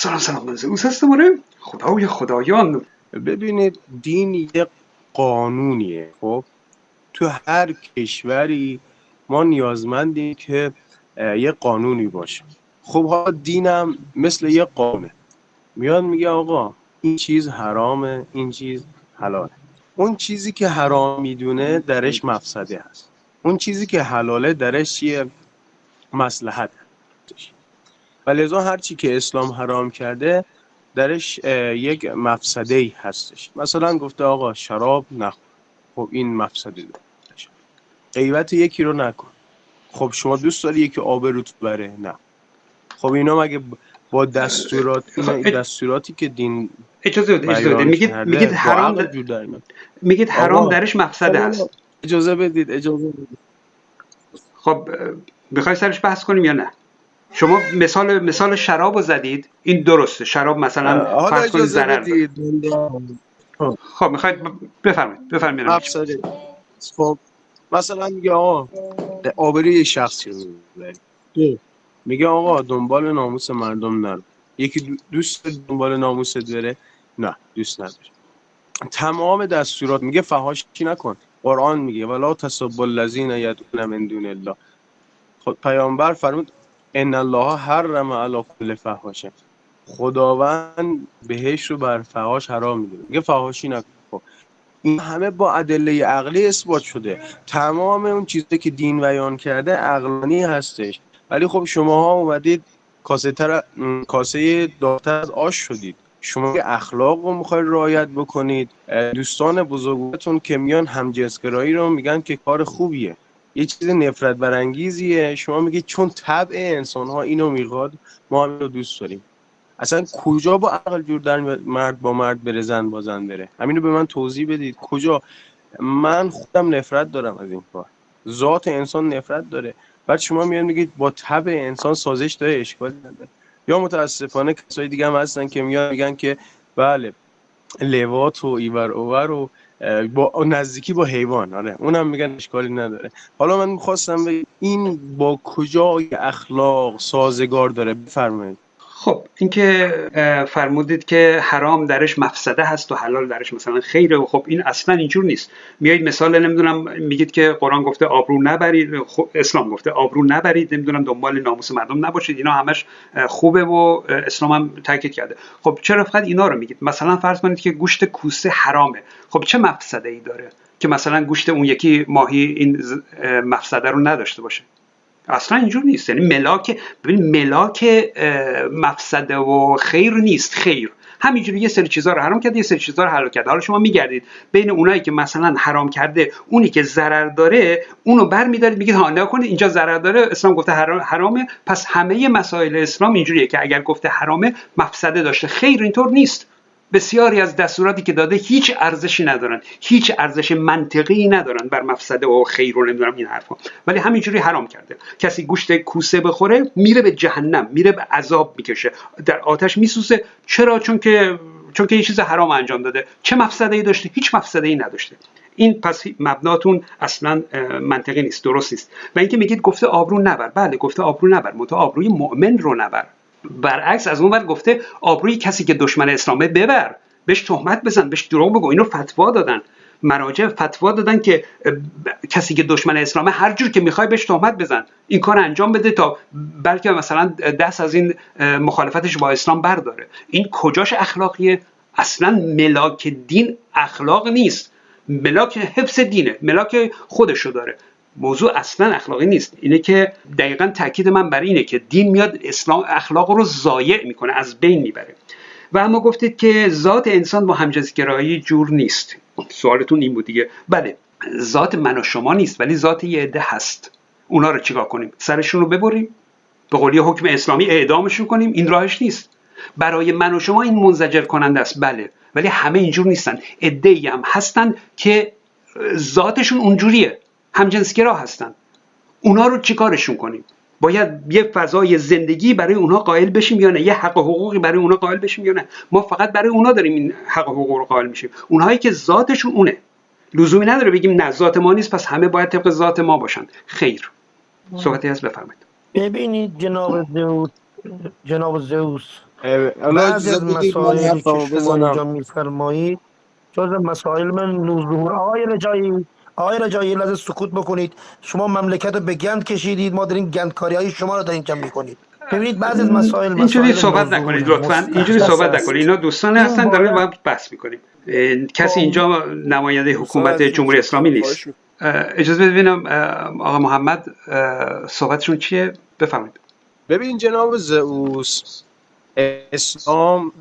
سلام سلام. زئوس آره. خدای خدایان. ببینید دین یه قانونیه. خب تو هر کشوری ما نیازمندیم که یه قانونی باشه. خب ها دینم مثل یه قانونه. میاد میگه آقا این چیز حرامه این چیز حلاله. اون چیزی که حرام می‌دونه درش مفسده هست. اون چیزی که حلاله درش چیه مسلحت و لذا هر چی که اسلام حرام کرده درش یک مفسده ای هستش. مثلا گفته آقا شراب نخور. خب این مفسده داره. غیبت یکی رو نکن. خب شما دوست داری یکی آبروت بره؟ نه. خب اینا مگه با دستورات خب، دستوراتی که دین اجازه بده اجازه بده. میگید میگید حرام میگید حرام درش مقصد است. اجازه بدید اجازه بدید. خب می‌خوای سرش بحث کنیم یا نه؟ شما مثال مثال شراب رو زدید این درسته. شراب مثلا فرض کنید ضرر خب می‌خواید بفرمایید. بفرمایید خب مثلا میگه آقا آبری شخصی رو میگه آقا دنبال ناموس مردم نرو. یکی دوست دنبال ناموست بره. نه دوست نداره. تمام دستورات میگه فهاشی نکن. قرآن میگه ولا تسب الذین یدعون من دون الله. خود پیامبر فرمود ان الله حرم علی کل فحاشه خداوند بهش رو بر فحاش حرام می‌دونه. میگه فحاشی نکن. خب. این همه با ادله عقلی اثبات شده. تمام اون چیزی که دین بیان کرده عقلانی هستش. ولی خب شماها اومدید کاسه تر کاسه داغتر از آش شدید. شما اخلاق رو می‌خواید رعایت بکنید. دوستان بزرگتون که میان همجنسگرایی رو میگن که کار خوبیه. یه چیز نفرت برانگیزیه. شما میگید چون طبع انسان ها اینو می‌خواد ما هم رو دوست داریم. اصلا کجا با عقل جور در مرد با مرد بره زن با زن بره؟ همینو به من توضیح بدید. کجا؟ من خودم نفرت دارم از این کار. ذات انسان نفرت داره. بعد شما میاد میگید با طبع انسان سازش داره اشکال نداره. یا متاسفانه کسای دیگه هم هستن که میان میگن که بله لوات و ایور اوور و با نزدیکی با حیوان آره. اونم میگن اشکالی نداره. حالا من می‌خواستم این با کجای اخلاق سازگار داره؟ بفرمایید. خب اینکه فرمودید که حرام درش مفسده هست و حلال درش مثلا خیره و خب این اصلا اینجور نیست. میایید مثال نمی‌دونم میگید که قرآن گفته آبرو نبرید خب اسلام گفته آبرو نبرید نمی‌دونم دنبال ناموس مردم نباشید اینا همش خوبه و اسلام هم تاکید کرده. خب چرا فقط اینا رو میگید؟ مثلا فرض کنید که گوشت کوسه حرامه. خب چه مفسده ای داره که مثلا گوشت اون یکی ماهی این مفسده رو نداشته باشه؟ اصلا اینجور نیست. یعنی ملاک ببین ملاک مفسده و خیر نیست. خیر. همینجوری یه سری چیزا رو حرام کرده یه سری چیزا رو حلال کرده. حالا شما میگردید بین اونایی که مثلا حرام کرده اونی که ضرر داره اونو برمیدارید میگید ها نکنید اینجا ضرر داره اسلام گفته حرامه. پس همه مسائل اسلام اینجوریه که اگر گفته حرامه مفسده داشته. خیر اینطور نیست. بسیاری از دستوراتی که داده هیچ ارزشی ندارن هیچ ارزش منطقی ندارن بر مفسده و خیر رو نمی‌دونم این حرفا. ولی همینجوری حرام کرده. کسی گوشت کوسه بخوره میره به جهنم میره به عذاب می‌کشه. در آتش میسوزه. چرا؟ چون که چون که یه چیز حرام انجام داده. چه مفسده ای داشته؟ هیچ مفسده ای نداشته. این پس مبناتون اصلا منطقی نیست درست نیست. و اینکه میگید گفته آبرو نبر. بله گفته آبرو نبر. متو آبروی مؤمن رو نبر. برعکس از اون ور گفته آبروی کسی که دشمن اسلامه ببر بهش تهمت بزن بهش دروغ بگو. اینو فتوا دادن. مراجع فتوا دادن که کسی که دشمن اسلامه هر جور که می‌خوای بهش تهمت بزن. این کار انجام بده تا بلکه مثلا دست از این مخالفتش با اسلام برداره. این کجاش اخلاقیه؟ اصلا ملاک دین اخلاق نیست. ملاک حفظ دینه. ملاک خودشو داره. موضوع اصلا اخلاقی نیست. اینه که دقیقا تاکید من بر اینه که دین میاد اسلام اخلاق رو ضایع می‌کنه از بین می‌بره. و اما گفتید که ذات انسان با همجنسگرایی جور نیست. سوالتون این بود دیگه. بله ذات من و شما نیست ولی ذات یه عده هست. اونا رو چیکار کنیم؟ سرشون رو ببریم. به قولی حکم اسلامی اعدامشون کنیم. این راهش نیست. برای من و شما این منزجر کننده است. بله ولی همه اینجور نیستن. عده هم هستن که ذاتشون اونجوریه. همجنسگرا هستن. اونا رو چیکارشون کنیم؟ باید یه فضای زندگی برای اونها قائل بشیم یا نه؟ یه حق و حقوقی برای اونها قائل بشیم یا نه؟ ما فقط برای اونها داریم این حق و حقوق رو قائل میشیم. اونهایی که ذاتشون اونه. لزومی نداره بگیم نه ذات ما نیست پس همه باید طبق ذات ما باشن. خیر. صحبتی هست بفرمایید. ببینید جناب زئوس جناب زئوس. بعضی اجازه از مسائلی که شما اینجا میفرمایید جز مسائل من ظهور آقای رجایی. آقای رجایی یه لحظه سکوت بکنید. شما مملکت رو به گند کشیدید. ما داریم گندکاری های شما رو داریم اینجا می‌کنید. ببینید بعضی از مسائل اینجوری صحبت نکنید لطفا. اینجوری صحبت نکنید. اینا دوستان هستن داریم باید با هم بحث می‌کنیم. کسی خب. اینجا نماینده حکومت جمهوری اسلامی نیست. اجازه ببینم آقا محمد صحبتشون چیه؟ بفرمایید. ببین جناب زئوس اسلام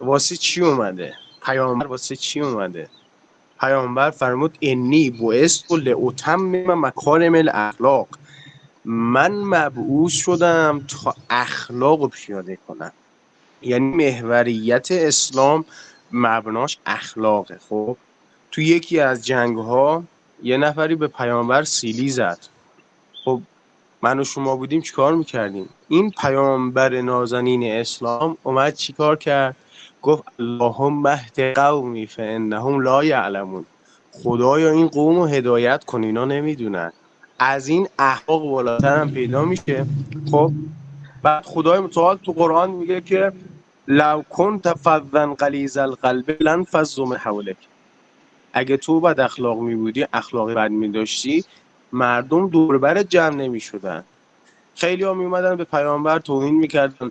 واسه چی اومده؟ پیامبر واسه چی اومده؟ پیامبر فرمود انی بعثت لاتمم مکارم الاخلاق من مبعوث شدم تا اخلاق رو پیاده کنم. یعنی محوریت اسلام مبناش اخلاقه خب تو یکی از جنگ ها یه نفری به پیامبر سیلی زد. خب من و شما بودیم چیکار می‌کردیم؟ این پیامبر نازنین اسلام اومد چیکار کرد؟ گفت اللهم اهد قومی فانهم لا یعلمون. خدایا این قوم رو هدایت کن اینا نمی‌دونن. از این اخلاق بالاتر هم پیدا میشه. خب بعد خدای متعال تو قرآن میگه که لو کنت فظا غلیظ القلب لانفضوا من حولک. اگه تو بد اخلاق می بودی اخلاقی بد می داشتی مردم دوربر جمع نمی شدن خیلی ها می اومدن به پیامبر توهین می‌کردن.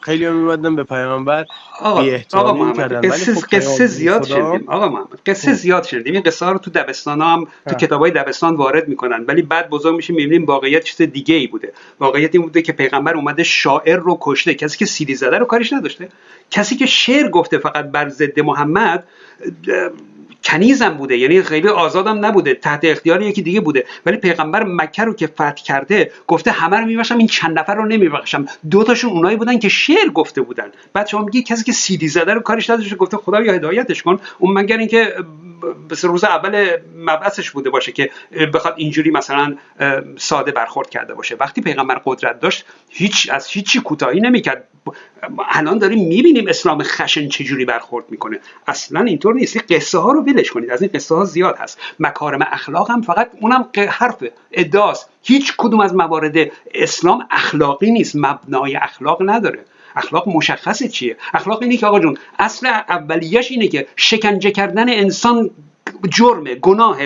خیلی ها می اومدن به پیامبر. آقا آقا محمد قصه خب قصه زیاد شنیدیم آقا محمد قصه زیاد شنیدیم این قصه ها رو تو دبستان هم تو اه. کتابای دبستان وارد می‌کنن. ولی بعد بزرگ میشیم می‌بینیم واقعیت چیز دیگه ای بوده. واقعیت این بوده که پیغمبر اومده شاعر رو کشته. کسی که سیلی زده رو کارش نداشته. کسی که شعر گفته فقط بر ضد محمد کنیزم بوده یعنی خیلی آزادم نبوده تحت اختیار یکی دیگه بوده. ولی پیغمبر مکه رو که فتح کرده گفته همه رو میبخشم این چند نفر رو نمیبخشم. دو تاشون اونایی بودن که شعر گفته بودن. بعد شما میگی کسی که سیدی زده رو کارش نداشته گفته خدا یا هدایتش کن. اون مگر اینکه روز اول مبعثش بوده باشه که بخواد اینجوری مثلا ساده برخورد کرده باشه. وقتی پیغمبر قدرت داشت هیچ از هیچی کوتاهی نمی‌کرد. الان داریم می‌بینیم اسلام خشن چجوری برخورد می‌کنه. اصلا اینطور نیست. این قصه ها رو ولش کنید. از این قصه ها زیاد هست. مکارم اخلاق هم فقط اونم حرف ادعاست. هیچ کدوم از موارد اسلام اخلاقی نیست. مبنای اخلاق نداره. اخلاق مشخصه چیه؟ اخلاق اینه که آقا جون اصل اولیش اینه که شکنجه کردن انسان جرمه گناه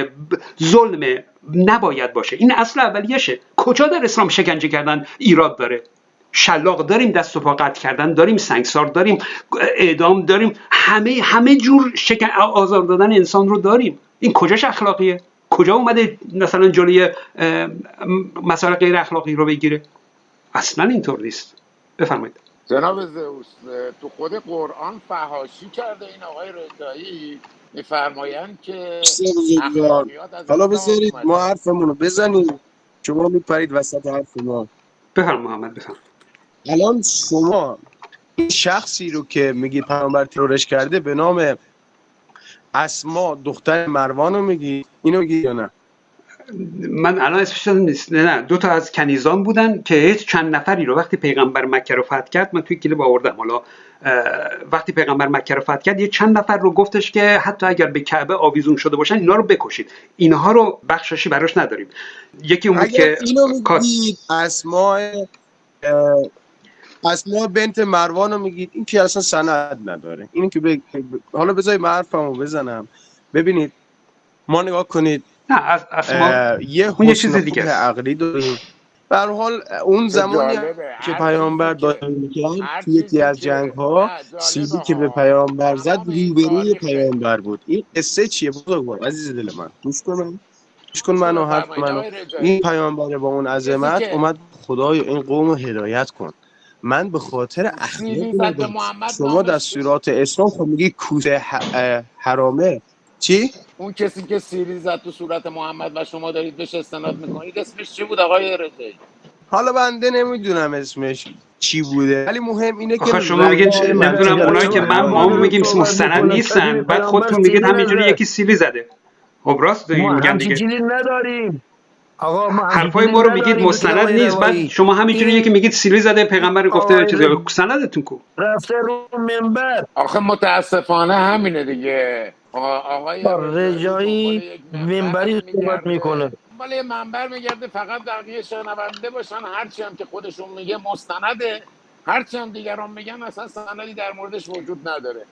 ظلمه. نباید باشه. این اصل اولیشه کجا در اسلام شکنجه کردن ایراد داره؟ شلاق داریم دست و پا قطع کردن داریم سنگسار داریم اعدام داریم همه همه جور شکن آزار دادن انسان رو داریم. این کجاش اخلاقیه؟ کجا اومده مثلا جلوی مسائل غیر اخلاقی رو بگیره؟ اصلا اینطور نیست. بفرمایید. جناب زئوس تو خود قرآن فهاشی کرده این آقای رضایی. میفرمایند که حالا بذارید ما حرفمون رو بزنیم. شما میپرید وسط حرف ما. بفرم محمد بفرم الان شما این شخصی رو که میگی پیامبر ترورش کرده به نام اسما دختر مروان رو میگی؟ اینو میگی یا نه؟ من الان اسمش یادم نیست. نه نه. دو تا از کنیزان بودن که هیچ چند نفری رو وقتی پیغمبر مکه رو فتح کرد من توی کلیپ آوردم. حالا وقتی پیغمبر مکه رو فتح کرد یه چند نفر رو گفتش که حتی اگر به کعبه آویزون شده باشن اینا رو بکشید. اینها رو بخششی براش نداریم. یکی اون بود که اینو کار اسما بنت مروان رو میگید. این که اصلا سند نداره. این که ب... حالا بذارید من حرفمو بزنم. ببینید ما نگاه کنید نه از اه، یه اون یه چیز دیگه عقلی داریم. به هر حال اون چه زمانی که پیامبر داره می‌کرد هر تو یکی از جنگ ها سیدی که به پیامبر زد روبروی پیامبر بود. این قصه چیه؟ بزرگوار عزیز دل من. گوش کن من گوش کن منو حرف بفرمایید منو این پیامبر با اون عظمت اومد خدای این قوم رو هدایت کن. من به خاطر اخلاق اومدم محمد شما دستورات اسلام خب میگی اه، حرامه. چی؟ اون کسی که سیلی زد تو صورت محمد و شما دارید بهش استناد می‌کنید اسمش چی بود آقای رجایی حالا بنده نمی‌دونم اسمش چی بوده ولی مهم اینه که شما میگید نمی‌دونم اونایی که من ما میگیم مستند نیستن بعد خودتون میگید همینجوری یکی سیلی زده. خب راست ما میگن همچین دیگه. نداریم. آقا ما حرفای ما رو میگید مستند نیست. بعد شما همینجوری یکی میگید سیلی زده پیغمبر گفته چیزی. سندتون کو. رفته رو منبر. آخه متاسفانه همینه دیگه. آقای رجایی منبری صحبت می‌کنه. دنبال یه منبر میگرده. فقط بقیه شنونده باشن. هرچی هم که خودشون میگه مستنده. هرچی هم دیگران میگن اصلا سندی در موردش وجود نداره.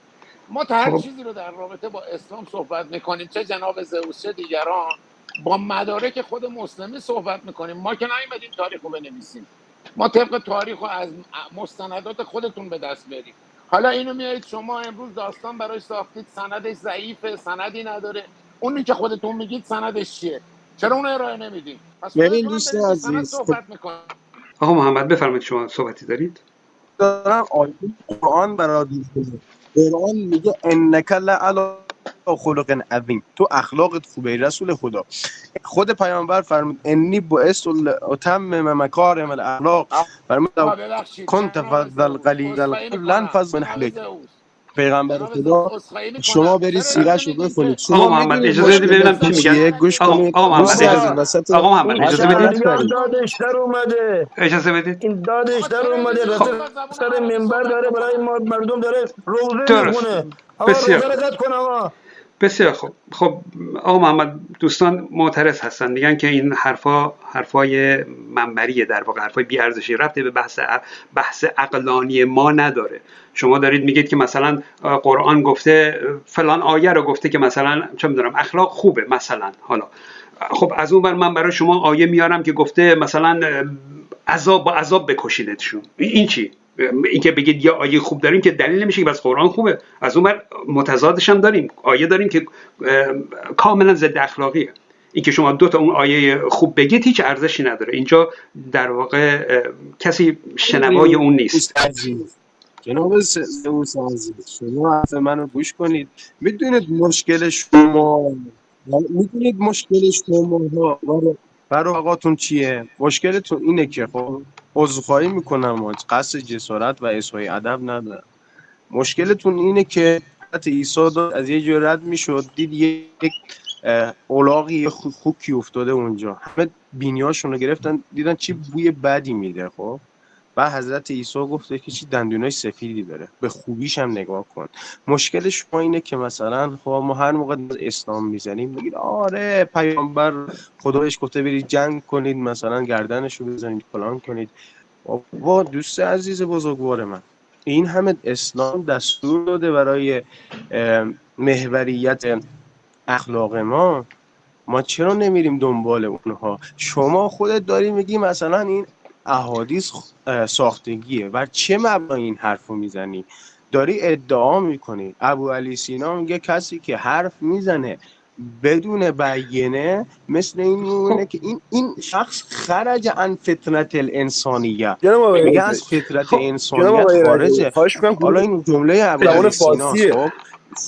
ما تا هر خب. چیزی رو در رابطه با اسلام صحبت می‌کنیم. چه جناب زئوس چه دیگران. با مدارک خود مسلمی صحبت می‌کنیم. ما که نیومدیم تاریخ رو بنویسیم. ما طبق تاریخ رو از مستندات خودتون به دست بریم. حالا اینو میایید شما امروز داستان براش ساختید. سندش ضعیفه سندی نداره. اونی که خودتون میگید سندش چیه؟ چرا اون ارائه نمیدیم پس ببین دوست عزیز صحبت آقا محمد بفرمایید شما صحبتی دارید. دارم آیه قرآن می‌خونم قرآن میگه انک لعلی خلق عظیم. تو اخلاقت خوبه رسول خدا. خود پیامبر فرمود انی بعثت اتمم مکارم الاخلاق فرمود کنت فضل قلیل لن فضل من زئوس پیغمبر خدا شما برید چرا سیرش رو اجازه می‌دید بخونید شما محمد اجازه بدید ببینم چی میگن گوش آقا, کنید. آقا محمد اجازه آقا محمد اجازه بدید؟ دادش در اومده. اجازه بدید؟ این دادش در اومده. خب. زبون سر منبر داره برای مردم داره روزه می‌خونه. آقا بسیار بسیار خوب. خب آقا محمد دوستان معترض هستن. میگن که این حرفا حرفای منبریه در واقع حرفای بی ارزشی ربطی به بحث بحث عقلانی ما نداره. شما دارید میگید که مثلا قرآن گفته فلان آیه رو گفته که مثلا چه می‌دونم اخلاق خوبه مثلا. حالا خب از اون بر من برای شما آیه میارم که گفته مثلا عذاب با عذاب بکشیدشون این این چی؟ اینکه بگید یا آیه خوب داریم که دلیل نمیشه که بس قرآن خوبه. از اون متضادش هم داریم. آیه داریم که کاملا ضد اخلاقیه. اینکه شما دو تا اون آیه خوب بگید هیچ ارزشی نداره. اینجا در واقع کسی شنوای اون نیست. جناب س- سئوس عزیز شما حرف منو گوش کنید. می‌دونید مشکل شما. می‌دونید مشکل شما برای آقاتون چیه؟ مشکلتون اینه که خب عذرخواهی می‌کنم و قصد جسارت و اظهار ادب ندارم. مشکلتون اینه که عیسی داد از یه جور رد می‌شد دید یک خو- خوکی افتاده اونجا. همه بینیاشون رو گرفتن دیدن چی بوی بدی میده خب؟ و حضرت عیسی گفته که چی دندونای سفیدی داره. به خوبیش هم نگاه کن. مشکل شما اینه که مثلا خب ما هر موقع اسلام می‌زنیم میگید آره پیامبر خدا بهش گفته برید جنگ کنید مثلا گردنشو بزنید فلان کنید. بابا دوست عزیز بزرگوار من این همه اسلام دستور داده برای محوریت اخلاق ما. ما چرا نمیریم دنبال اونها؟ شما خودت داری میگی مثلا این احادیث ساختگیه. و چه مبنای این حرف رو می‌زنی؟ داری ادعا می‌کنی. ابو علی سینا میگه کسی که حرف می‌زنه بدون بیینه مثل این میمونه که این این شخص خرج عن فطرت الانسانیه. میگه از فطرت خب انسانیت خارجه. حالا این جمله ابو علی خب.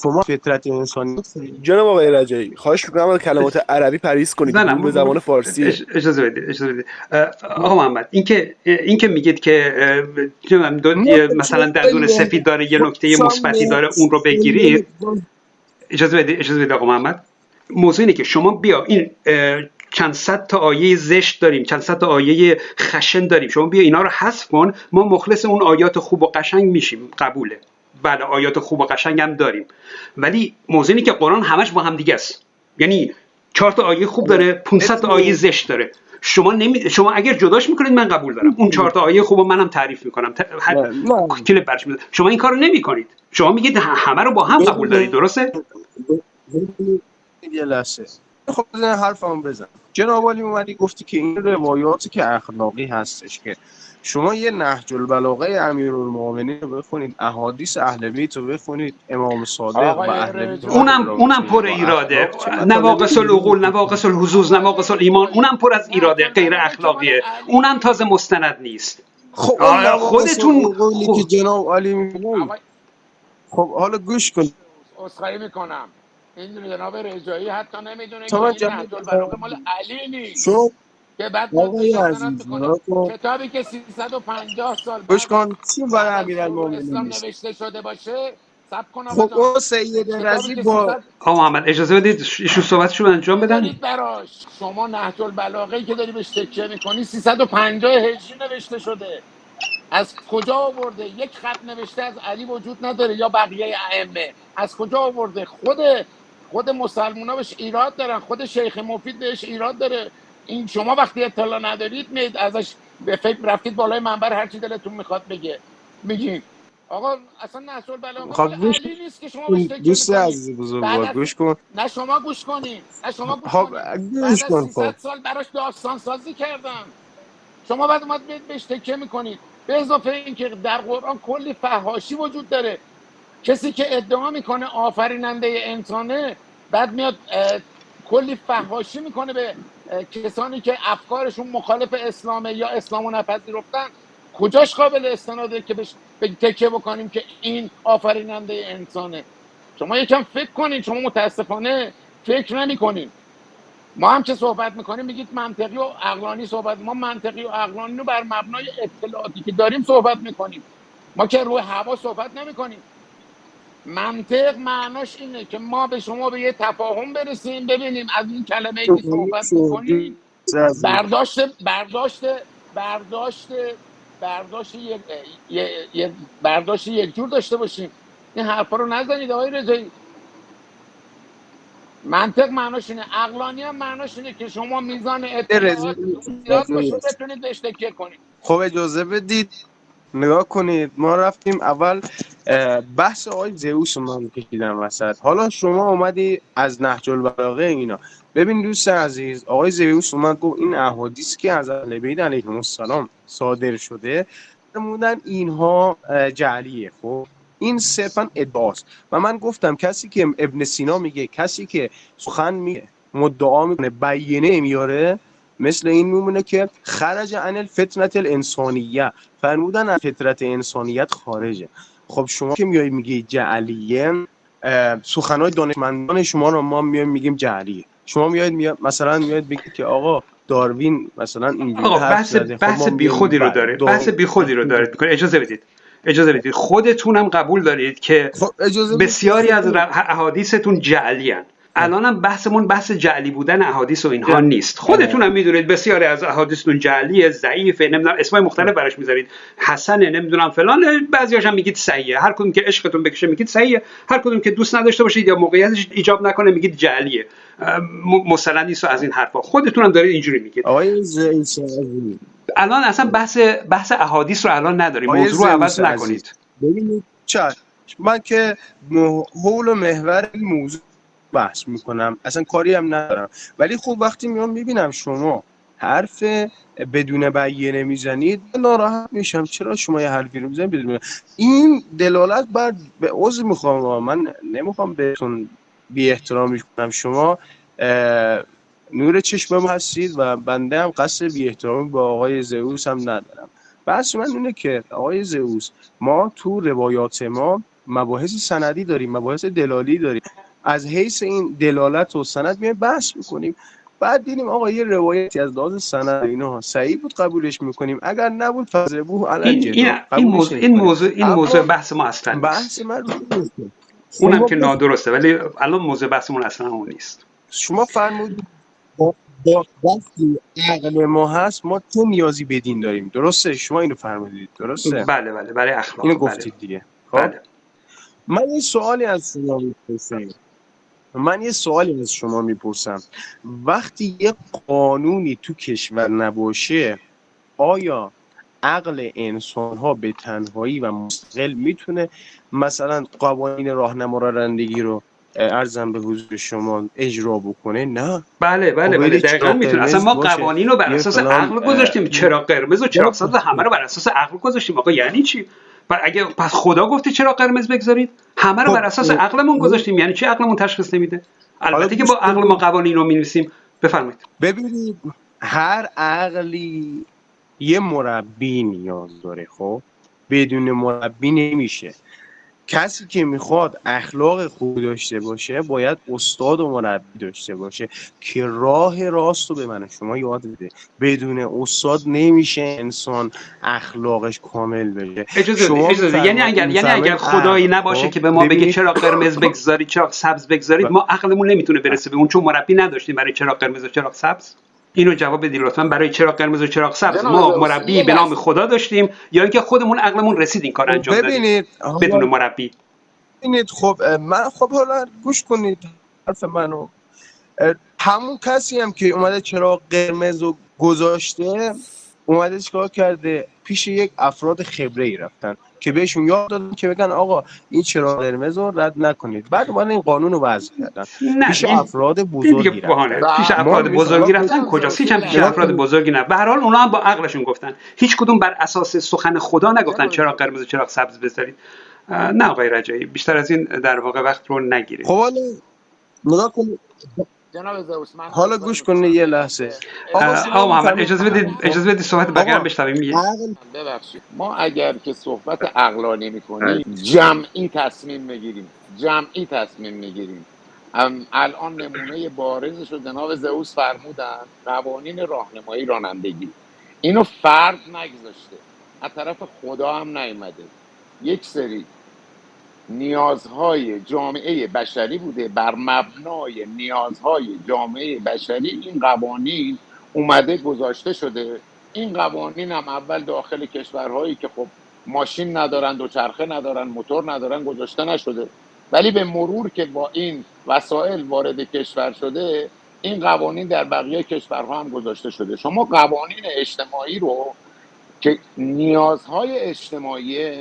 شما فطرت انسانیت جناب آقای رجایی خواهش می‌کنم از کلمات. عربی پریز کنید نه نه کدوم به زبان فارسیه اج- اجازه بدید اجازه بدید. آقا محمد اینکه اینکه میگید که مثلا چه دندون سفید داره یه نکته مثبتی داره اون رو بگیرید اجازه بدید اجازه بدید آقا محمد. موضوع اینه که شما بیا این چند صد تا آیه زشت داریم چند صد تا آیه خشن داریم. شما بیا اینا رو حذف کن. ما مخلص اون آیات خوب و قشنگ میشیم. قبوله. بله آیات خوب و قشنگ هم داریم. ولی موضوع اینه که قرآن همش با هم دیگه است. یعنی چهار تا آیه خوب داره 500 تا آیه زشت داره. شما نمی... شما اگر جداش می‌کنید من قبول دارم. اون چهار تا آیه خوب منم تعریف می‌کنم. ت... هر کلیپ برش می‌ذارم. شما این کارو نمی‌کنید. شما میگید همه رو با هم قبول دارید درسته؟ یه لحظه. خب بزن حرفمو بزن جناب علی اومدی گفتی که این روایاتی که اخلاقی هستش که شما یه نهج البلاغه امیرالمومنین رو بخونید احادیث اهل بیت رو بخونید امام صادق و اهل بیت اونم اونم پر ایراده. نواقص العقول نواقص الحظوظ نواقص الایمان اونم پر از ایراده غیر اخلاقیه. اونم تازه مستند نیست. خب خودتون العقولی که. جناب علی میگن. خب حالا گوش کن. اسخایی می‌کنم. این جناب رجایی حتی نمی‌دونه که این مال علی نیست. که بعد آقای عزیز نگاه کن کتابی که 350 سال گوش بعد از کن چی برای امیرالمومنین نوشته شده باشه خب اون سید که با 300 آقا محمد اجازه بدید ایشون صحبتشو انجام بدن؟ براش. شما نهج البلاغه ای که داری بهش تکیه می‌کنی 350 هجری نوشته شده. از کجا آورده؟ یک خط نوشته از علی وجود نداره یا بقیه ائمه؟ از کجا آورده؟ خود خود مسلمان بهش ایراد دارن خود شیخ مفید بهش ایراد داره. این شما وقتی اطلاع ندارید میید ازش به فکر رفتید بالای منبر هر چی دلتون می‌خواد بگه. میگین. آقا اصلا نسل بلا خب گوش نیست که شما دوست. عزیز بزرگوار گوش کن. نه شما گوش کنین. نه شما گوش خب گوش کن 300 خب. سال براش داستان سازی کردم. شما بعد اومد به- بهش تکیه می‌کنید. به اضافه اینکه در قرآن کلی فهاشی وجود داره. کسی که ادعا می‌کنه آفریننده انسانه بعد میاد کلی فهاشی می‌کنه به کسانی که افکارشون مخالف اسلامه یا اسلامو نپذیرفتن کجاش قابل استناده که بهش به تکیه بکنیم که این آفریننده انسانه؟ شما یکم فکر کنید شما متاسفانه فکر نمی ما هم که صحبت می‌کنیم میگید منطقی و عقلانی صحبت ما منطقی و عقلانی رو بر مبنای اطلاعاتی که داریم صحبت می‌کنیم. ما که روی هوا صحبت نمی‌کنیم. منطق معناش اینه که ما به شما به یه تفاهم برسیم ببینیم از این کلمه که صحبت عزیز. برداشت برداشت برداشت برداشت یک یه- یه- برداشت یک جور داشته باشیم. این حرفا رو نزنید آقای رضایی. منطق معناش اینه عقلانی هم معناش اینه که شما میزان اطلاعات زیاد باشه بتونید بهش تکیه کنید. خب اجازه بدید. نگاه کنید ما رفتیم اول بحث آقای زئوس رو من کشیدم وسط. حالا شما اومدی از نهج البلاغه اینا. ببین دوست عزیز آقای زئوس اومد گفت این احادیث که از اهل بیت علیهم السلام صادر شده فرمودن اینها جعلیه خب؟ این صرفا ادعاست. و من گفتم کسی که ابن سینا میگه کسی که سخن میگه مدعا می‌کنه بیینه میاره مثل این میمونه که خرج عن الفتنه الانسانیه فرمودن از فطرت انسانیت خارجه. خب شما که میای میگی جعلیه سخنهای دانشمندان شما رو ما میایم میگیم جعلیه. شما میاید میاد مثلا میاید بگید که آقا داروین مثلا اینجوری آقا بحث. خب بحث میایم بیخودی رو داره دار- بحث بیخودی رو دارید می‌کنه اجازه بدید. اجازه بدید. خودتونم قبول دارید که خب. بسیاری از احادیثتون جعلی هن. الان هم بحثمون بحث جعلی بودن احادیث و اینها. نیست. خودتون هم می‌دونید بسیاری از احادیثتون جعلیه ضعیفه نمی‌دونم اسمای مختلف براش می‌ذارید. حسنه نمی‌دونم فلان. بعضیاش هم میگید صحیحه. هر کدوم که عشقتون بکشه میگید صحیحه. هر کدوم که دوست نداشته باشید یا موقعیتش ایجاب نکنه میگید جعلیه. اه، م- مستند نیست از این حرفا. خودتون هم دارید اینجوری میگید. الان اصلا بحث بحث احادیث رو الان نداریم. موضوع رو عوض. نکنید. ببینید من که حول و محور این موضوع بحث می‌کنم. اصلا کاری هم ندارم. ولی خب وقتی میام می‌بینم شما حرف بدون بیانه می‌زنید ناراحت میشم. چرا شما یه حرفی رو می‌زنید بدون این دلالت بر به عضو می‌خوام. من نمی‌خوام بهتون بی احترامی کنم. شما نور چشمم هستید و بنده هم قصد بی احترامی با آقای زئوس هم ندارم. بحث من اینه که آقای زئوس ما تو روایات ما مباحث سندی داریم مباحث دلالی داریم. از حیث این دلالت و سند میایم بحث می‌کنیم. بعد دیدیم آقا یه روایتی از لحاظ سند اینا صحیح بود قبولش می‌کنیم. اگر نبود فضربوه علی این این این موضوع این. موضوع این موضوع بحث ما اصلا بحث من. اونم که نادرسته ولی الان موضوع بحثمون اصلا اون نیست. شما فرمودید با وقتی عقل ما هست ما چه نیازی به دین داریم؟ درسته؟ شما اینو فرمودید درسته؟ بله بله برای اخلاق اینو بله. گفتید دیگه. خب. بله. من یه سوالی از شما می‌پرسم. من یه سوالی از شما می‌پرسم. وقتی یه قانونی تو کشور نباشه آیا عقل انسان ها به تنهایی و مستقل می‌تونه مثلا قوانین راهنما رانندگی رو ارزم به حضور شما اجرا بکنه؟ نه. بله بله بله دقیقا می‌تونه. اصلا ما. قوانین رو بر اساس عقل گذاشتیم چرا قرمز و چراغ سبز همه رو بر اساس عقل گذاشتیم. آقا یعنی چی؟ بر اگه پس خدا گفته چرا قرمز بگذارید؟ همه رو خب، بر اساس عقلمون. گذاشتیم. یعنی چی عقلمون تشخیص نمیده؟ البته که با عقل. ما قوانین رو می‌نویسیم. بفرمایید. ببینید هر عقلی یه مربی نیاز داره خب؟ بدون مربی نمیشه. کسی که می‌خواد اخلاق خوب داشته باشه باید استاد و مربی داشته باشه که راه راست رو به من شما یاد بده بدون استاد نمیشه انسان اخلاقش کامل بشه. اجازه شما اجازه. یعنی اگر یعنی اگر خدایی عقل، نباشه خب؟ که به ما بگه چرا قرمز بگذارید چرا سبز بگذارید ما عقلمون نمی‌تونه برسه به اون چون مربی نداشتیم برای چرا قرمز و چرا سبز. اینو جواب بدید لطفا. برای چرا قرمز و چرا سبز. ما مربی به نام. خدا داشتیم. یا اینکه خودمون عقلمون رسید این کار انجام دادیم ببینید بدون مربی. ببینید خب من خب حالا گوش کنید حرف منو. همون کسی هم که اومده چراغ قرمز رو گذاشته اومده چیکار کرده؟ پیش یک افراد خبره ای رفتن. که بهشون یاد دادن که بگن آقا این چرا قرمز رو رد نکنید. بعد اومدن این قانون رو وضع کردن. نه پیش این افراد بزرگی رفتن. پیش افراد ما بزرگی رفتن. خودم کجاست؟ هیچ هم پیش افراد بزرگی نه. به هر حال اونا هم با عقلشون گفتن. هیچ کدوم بر اساس سخن خدا نگفتن چرا قرمز و چرا سبز بذارید. نه آقای رجایی بیشتر از این در واقع وقت رو نگیریم خب حالا نگاه کن. جناب زئوس من حالا گوش کن یه لحظه. آقا محمد اجازه بدید ما اجازه بدید صحبت بقیه هم آقا بشنویم یه- عقل ببخشید. ما اگر که صحبت عقلانی می‌کنیم جمعی تصمیم می‌گیریم. جمعی تصمیم می‌گیریم. الان نمونه بارزش رو جناب زئوس فرمودن قوانین راهنمایی رانندگی. اینو فرد نگذاشته. از طرف خدا هم نیومده. یک سری نیازهای جامعه بشری بوده. بر مبنای نیازهای جامعه بشری این قوانین اومده گذاشته شده. این قوانین هم اول داخل کشورهایی که خب ماشین ندارن دوچرخه ندارن موتور ندارن گذاشته نشده. ولی به مرور که با این وسایل وارد کشور شده این قوانین در بقیه کشورها هم گذاشته شده. شما قوانین اجتماعی رو که نیازهای اجتماعی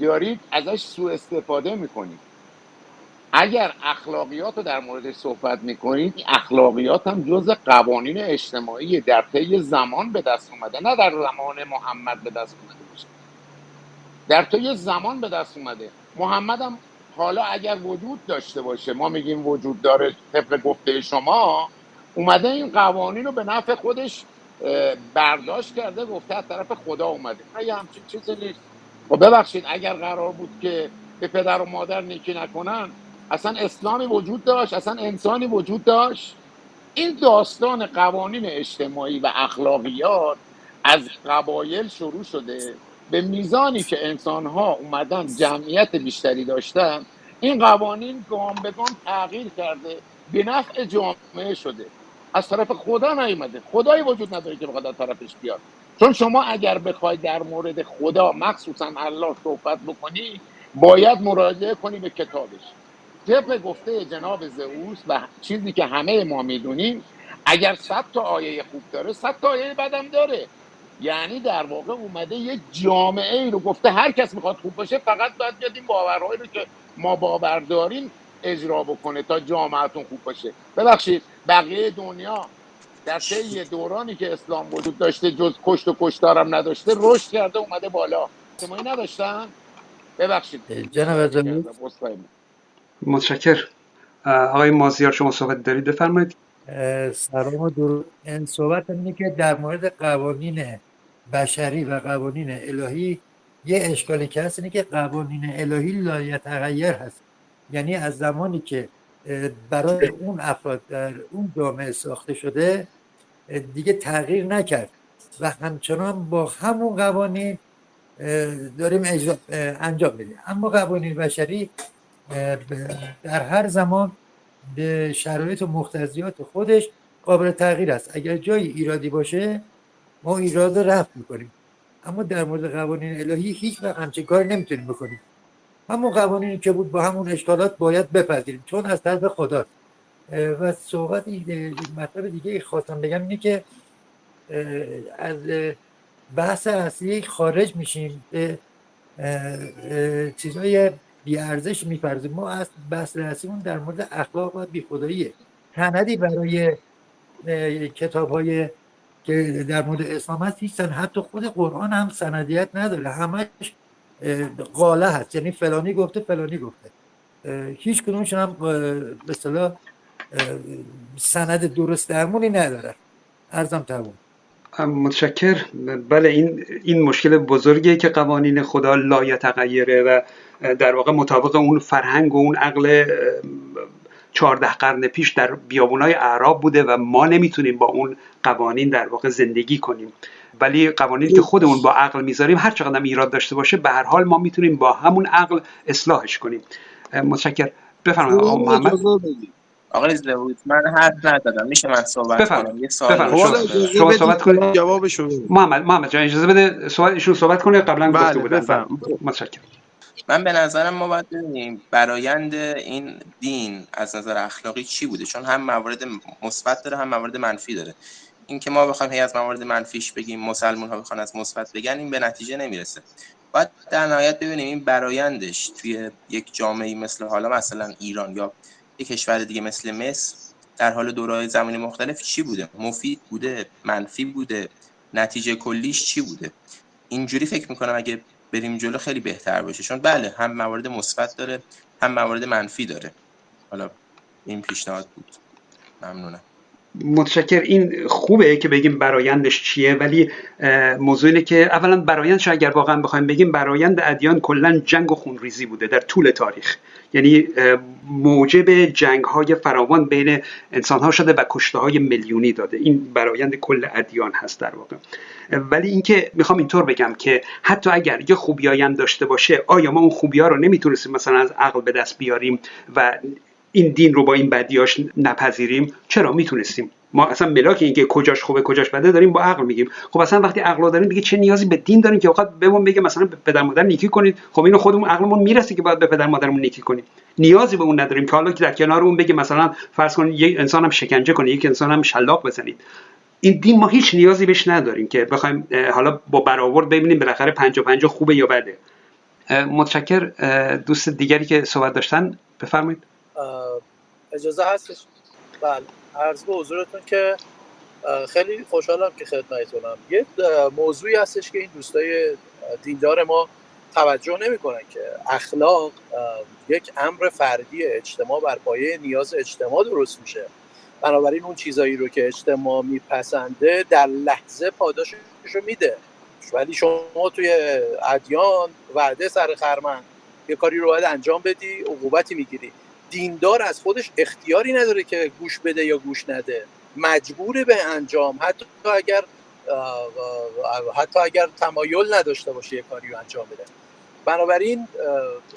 دارید ازش سوء استفاده می‌کنید. اگر اخلاقیات رو در موردش صحبت می‌کنید اخلاقیات هم جز قوانین اجتماعی در طی زمان به دست اومده نه در زمان محمد به دست اومده باشه. در طی زمان به دست اومده. محمد هم حالا اگر وجود داشته باشه ما میگیم وجود داره طبق گفته شما اومده این قوانین رو به نفع خودش برداشت کرده گفته از طرف خدا اومده. یه همچین چیزی نیست. خب ببخشید اگر قرار بود که به پدر و مادر نیکی نکنن اصلا اسلامی وجود داشت اصلا انسانی وجود داشت؟ این داستان قوانین اجتماعی و اخلاقیات از قبایل شروع شده به میزانی که انسان ها اومدن جمعیت بیشتری داشتن این قوانین گام به گام تغییر کرده به نفع جامعه شده. از طرف خدا نیومده. خدایی وجود نداره که بخواد از طرفش بیاد. چون شما اگر بخوای در مورد خدا مخصوصا الله صحبت بکنی باید مراجعه کنی به کتابش. طبق گفته جناب زئوس و چیزی که همه ما می‌دونیم اگر صد تا آیه خوب داره صد تا آیه بدم داره. یعنی در واقع اومده یه جامعه ای رو گفته هر کس می‌خواد خوب باشه فقط باید بیاد این باورهایی رو که ما باور داریم اجرا بکنه تا جامعتون خوب باشه. ببخشید بقیه دنیا در طی دورانی که اسلام وجود داشته جز کشت و کشتارم نداشته رشد کرده اومده بالا. اجتماعی نداشتن؟ ببخشید. جناب. متشکر آقای مازیار شما صحبت دارید؟ بفرمایید. سلام و درود. این صحبت اینه که در مورد قوانین بشری و قوانین الهی یه اشکالی که هست اینه که قوانین الهی لایتغیر هست. یعنی از زمانی که برای اون افراد در اون جامعه ساخته شده دیگه تغییر نکرد. و همچنان با همون قوانین داریم انجام میدیم. اما قوانین بشری در هر زمان به شرایط و مقتضیات خودش قابل تغییر است. اگر جای ایرادی باشه ما ایراد رفع می‌کنیم. اما در مورد قوانین الهی هیچ وقت همچین کاری نمی‌تونیم بکنیم. همون قوانینی که بود با همون اشکالات باید بپذیریم. چون از طرف خداست و صحبت مطلب دیگه خواستم بگم اینه که از بحث اصلی خارج میشیم به چیزای بیارزش میپرزیم ما از بحث اصلیمون در مورد اخلاق و بیخداییه. سندی برای کتاب های که در مورد اسلام هست حتی خود قرآن هم سندیت نداره. همش قاله هست. یعنی فلانی گفته فلانی گفته. هیچ کدومشون هم به اصطلاح سند درست درمونی نداره. ارزم تموم. متشکر. بله این این مشکل بزرگیه که قوانین خدا لایتغیره و در واقع مطابق اون فرهنگ و اون عقل چهارده قرن پیش در بیابونای اعراب بوده و ما نمی‌تونیم با اون قوانین در واقع زندگی کنیم. ولی قوانینی که خودمون با عقل می‌ذاریم هر چقدر هم ایراد داشته باشه به هر حال ما می‌تونیم با همون عقل اصلاحش کنیم. متشکر. بفرمایید آقا محمد. آقای زهود من حرف ندادم. میشه من صحبت. کنم. یه سوال. خب شما صحبت کنید. جوابشو بدم. محمد محمد جان اجازه بده صحبت ایشون صحبت کنه قبلا گفته بله بودن بفهم متشکرم. من به نظرم ما باید ببینیم برایند این دین از نظر اخلاقی چی بوده. چون هم موارد مثبت داره هم موارد منفی داره. اینکه ما بخوایم هی از موارد منفیش بگیم مسلمان ها بخوان از مثبت بگن این به نتیجه نمی‌رسه. باید در نهایت ببینیم این برایندش توی یک جامعه مثل حالا مثلا ایران یا یک کشور دیگه مثل مصر در حال دورهای زمانی مختلف چی بوده؟ مفید بوده؟ منفی بوده؟ نتیجه کلیش چی بوده؟ اینجوری فکر می‌کنم اگه بریم جلو خیلی بهتر باشه. چون بله هم موارد مثبت داره هم موارد منفی داره. حالا این پیشنهاد بود. ممنونم. متشکر این خوبه که بگیم برایندش چیه ولی موضوع اینه که اولا برایندش اگر واقعا بخوایم بگیم برایند ادیان کلا جنگ و خونریزی بوده در طول تاریخ. یعنی موجب جنگ های فراوان بین انسان ها شده و کشته های میلیونی داده. این برایند کل ادیان هست در واقع. ولی اینکه می‌خوام اینطور بگم که حتی اگر یه خوبیایی هم داشته باشه آیا ما اون خوبی ها رو نمی‌تونستیم مثلا از عقل به دست بیاریم و این دین رو با این بدیاش نپذیریم. چرا؟ می‌تونستیم. ما اصلا ملاک اینکه کجاش خوبه کجاش بده داریم با عقل میگیم. خب اصلا وقتی عقل داریم دیگه چه نیازی به دین داریم که اوقات بهمون بگه مثلا به پدر مادر نیکی کنید. خب اینو خودمون عقلمون می‌رسه که باید به پدر مادرمون نیکی کنیم. نیازی به اون نداریم که حالا که در کنار اون بگه مثلا فرض کنید یک انسان هم شکنجه کنه یک انسان هم شلاق بزنید. این دین ما هیچ نیازی بهش نداریم که بخوایم حالا با برآورد ببینیم بالاخره 50 50 خوبه یا بده. متشکر. دوست دیگری که صحبت داشتن بفرمایید. اجازه هستش. بله عرض به حضورتون که خیلی خوشحالم که خدمتتونم. یه موضوعی هستش که این دوستای دیندار ما توجه نمی‌کنن که اخلاق یک امر فردی اجتماع بر پایه نیاز اجتماع درست میشه. بنابراین اون چیزایی رو که اجتماع میپسنده در لحظه پاداشش رو میده. ولی شما توی ادیان وعده سر خرمن یه کاری رو باید انجام بدی عقوبتی می‌گیری. دیندار از خودش اختیاری نداره که گوش بده یا گوش نده. مجبور به انجام. حتی اگر حتی اگر تمایل نداشته باشه یه کاری رو انجام بده. بنابراین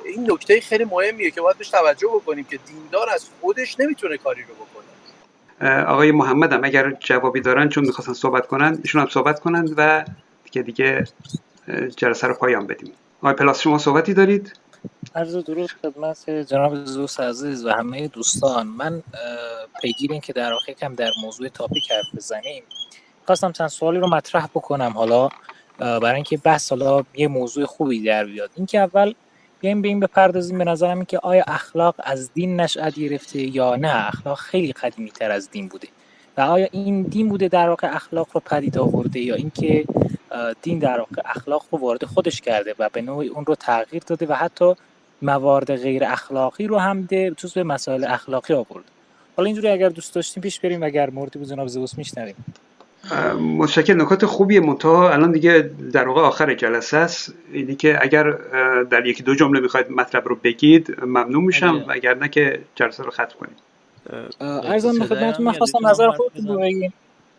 این نکته خیلی مهمیه که باید بهش توجه بکنیم که دیندار از خودش نمی‌تونه کاری رو بکنه. آقای محمد هم اگر جوابی دارن چون می‌خواستن صحبت کنن ایشون هم صحبت کنن و دیگه دیگه جلسه رو پایان بدیم. آقای پلاس شما صحبتی دارید؟ عرض درود خدمت جناب زوس عزیز و همه دوستان. من پیگیر این که در آخر کم در موضوع تاپیک حرف بزنیم. خواستم چند سوالی رو مطرح بکنم. حالا برای اینکه بحث حالا یه موضوع خوبی در بیاد. اینکه اول بیایم به این بپردازیم به نظرم این که آیا اخلاق از دین نشأت گرفته یا نه؟ اخلاق خیلی قدیمی تر از دین بوده. و آیا این دین بوده در واقع اخلاق رو پدید آورده یا اینکه دین در واقع اخلاق رو وارد خودش کرده و به نوعی اون رو تغییر داده و حتی موارد غیر اخلاقی رو هم ده توس به مسائل اخلاقی آورد؟ حالا اینجوری اگر دوست داشتیم پیش بریم اگر موردی بود جناب زوس میشنویم. متشکر نکات خوبیه منتها. الان دیگه در واقع آخر جلسه است. اینی که اگر در یکی دو جمله می‌خواید مطلب رو بگید ممنون میشم. و اگر نه که جلسه رو ختم کنیم. ارزم به خدمتتون من خواستم نظر خودتون رو بگیم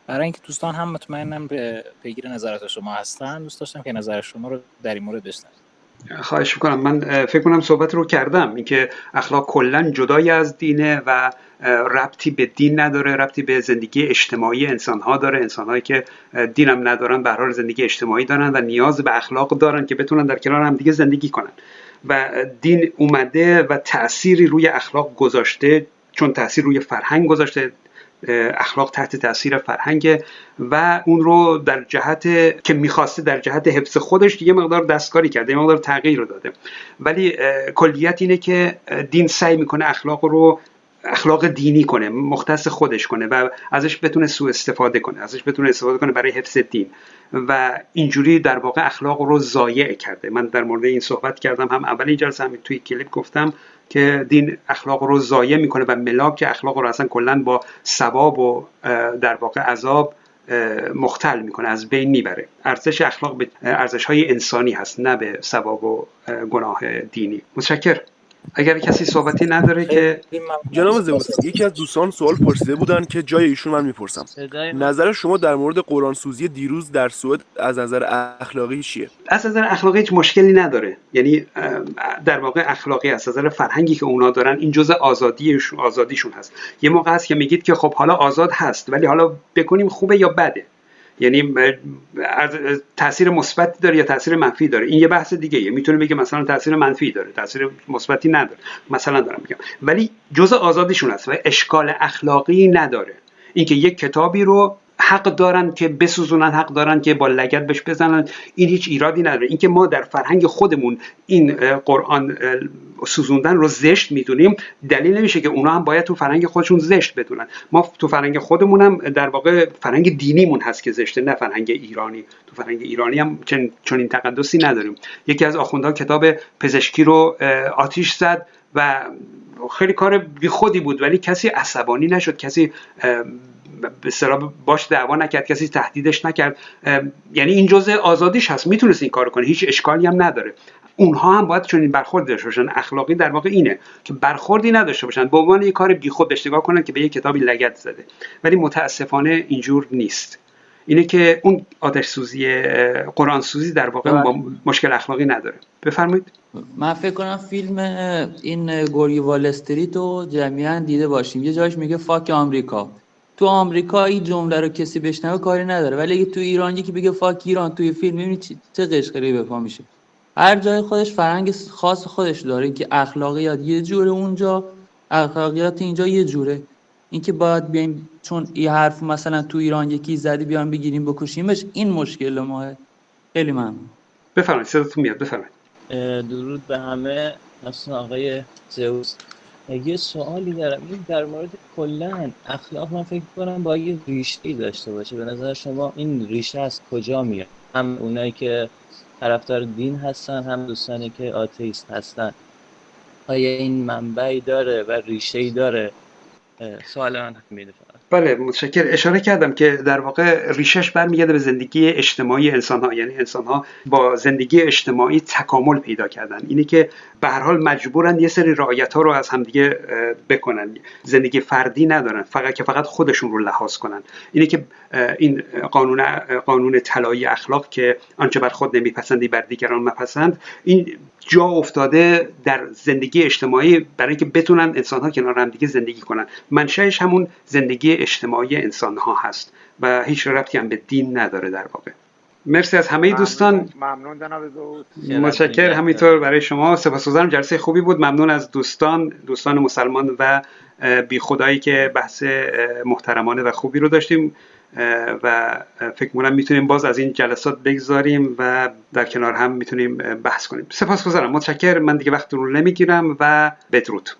برای اینکه دوستان هم مطمئنم به پیگیر نظرات شما هستن. دوست داشتم که نظر شما رو در این مورد بشنوم. خواهش می‌کنم. من فکر کنم صحبت رو کردم. اینکه اخلاق کلا جدای از دینه و ربطی به دین نداره ربطی به زندگی اجتماعی انسان ها داره. انسان هایی که دین هم ندارن به حال زندگی اجتماعی دارن و نیاز به اخلاق دارن که بتونن در کنار هم دیگه زندگی کنن. و دین اومده و تأثیری روی اخلاق گذاشته چون تاثیر روی فرهنگ گذاشته اخلاق تحت تاثیر فرهنگ و اون رو در جهت که می‌خواسته در جهت حفظ خودش یه مقدار دستکاری کرده یه مقدار تغییر رو داده. ولی کلیت اینه که دین سعی می‌کنه اخلاق رو اخلاق دینی کنه مختص خودش کنه و ازش بتونه سوء استفاده کنه ازش بتونه استفاده کنه برای حفظ دین. و اینجوری در واقع اخلاق رو ضایع کرده. من در مورد این صحبت کردم هم اول این جلسه هم توی کلیپ گفتم که دین اخلاق رو ضایع می‌کنه و ملاک اخلاق رو اصلا کلا با ثواب و در واقع عذاب مختل می‌کنه از بین می‌بره. ارزش اخلاق به ارزش های انسانی هست نه به ثواب و گناه دینی. متشکر اگر کسی صحبتی نداره که جناب زموس یکی از دوستان سوال پرسیده بودن که جای ایشون من می‌پرسم. نظر شما در مورد قرآن سوزی دیروز در سوئد از نظر اخلاقی چیه؟ از نظر اخلاقی هیچ مشکلی نداره. یعنی در واقع اخلاقی از نظر فرهنگی که اونا دارن این جزء آزادیشون آزادیشون هست. یه موقع هست که میگید که خب حالا آزاد هست ولی حالا بکنیم خوبه یا بده. یعنی تاثیر مثبتی داره یا تاثیر منفی داره؟ این یه بحث دیگه ایه. می‌تونه بگه مثلا تاثیر منفی داره تاثیر مثبتی نداره. مثلا دارم میگم. ولی جزء آزادیشون هست و اشکال اخلاقی نداره. اینکه یک کتابی رو حق دارن که بسوزونن حق دارن که با لگت بهش بزنن. این هیچ ایرادی نداره. اینکه ما در فرهنگ خودمون این قرآن سوزوندن رو زشت می‌دونیم دلیل نمیشه که اونا هم باید تو فرهنگ خودشون زشت بدونن. ما تو فرهنگ خودمونم در واقع فرهنگ دینیمون هست که زشته نه فرهنگ ایرانی. تو فرهنگ ایرانی هم چون این تقدسی نداریم. یکی از آخوندها کتاب پزشکی رو آتیش زد و خیلی کار بیخودی بود ولی کسی عصبانی نشد کسی به باش دعوا نکرد کسی تهدیدش نکرد. یعنی این جزء آزادیش هست می‌تونست این کار کنه هیچ اشکالی هم نداره. اونها هم باید چون این برخورد داشته باشن. اخلاقی در واقع اینه که برخوردی نداشته باشن. به عنوان یک کار بیخود نگاه کنن که به یک کتابی لگت زده. ولی متاسفانه اینجور نیست. اینه که اون آتش سوزی قرآن سوزی در واقع با مشکل اخلاقی نداره. بفرمایید. من فکر کنم فیلم این گوری وال استریت رو جمعا دیده باشیم. یه جاش میگه فاک آمریکا. تو آمریکا این جمله رو کسی بشنوه کاری نداره. ولی اگه تو ایران یکی بگه فاک ایران توی فیلم می‌بینی چه قشقری به پا میشه. هر جای خودش فرهنگ خاص خودش داره. که اخلاقیات یه جوره اونجا اخلاقیات اینجا یه جوره. اینکه باید بیایم چون این حرف مثلا تو ایران یکی زدی بیان بگیریم بکشیمش این مشکل ماه. خیلی ممنون. بفرمایید صداتون میاد بفرمایید. درود به همه. اصلا آقای زئوس. یه سوالی دارم. این در مورد کلا اخلاق من فکر کنم با یه ریشه داشته باشه. به نظر شما این ریشه از کجا میاد؟ هم اونایی که طرفدار دین هستن هم دوستانی که آتیست هستن. آیا این منبعی داره و ریشه داره؟ سوال من همینه بله متشکر اشاره کردم که در واقع ریشش برمیگرده به زندگی اجتماعی انسان ها یعنی انسان ها با زندگی اجتماعی تکامل پیدا کردن. اینه که به هر حال مجبورن یه سری رعایت ها رو از همدیگه بکنن. زندگی فردی ندارن. فقط که فقط خودشون رو لحاظ کنن. اینه که این قانون قانون طلایی اخلاق که آنچه بر خود نمیپسندی بر دیگران مپسند این جا افتاده در زندگی اجتماعی برای اینکه بتونن انسان ها کنار هم دیگه زندگی کنن. منشأش همون زندگی اجتماعی انسان ها هست و هیچ ربطی هم به دین نداره در واقع. مرسی از همه دوستان. ممنون جناب متشکر همینطور برای شما. سپاسگزارم. جلسه خوبی بود. ممنون از دوستان دوستان مسلمان و بی خدایی که بحث محترمانه و خوبی رو داشتیم. و فکر می‌کنم می‌تونیم باز از این جلسات بگذاریم و در کنار هم می‌تونیم بحث کنیم. سپاسگزارم. متشکر من دیگه وقت رو نمی‌گیرم و بدرود.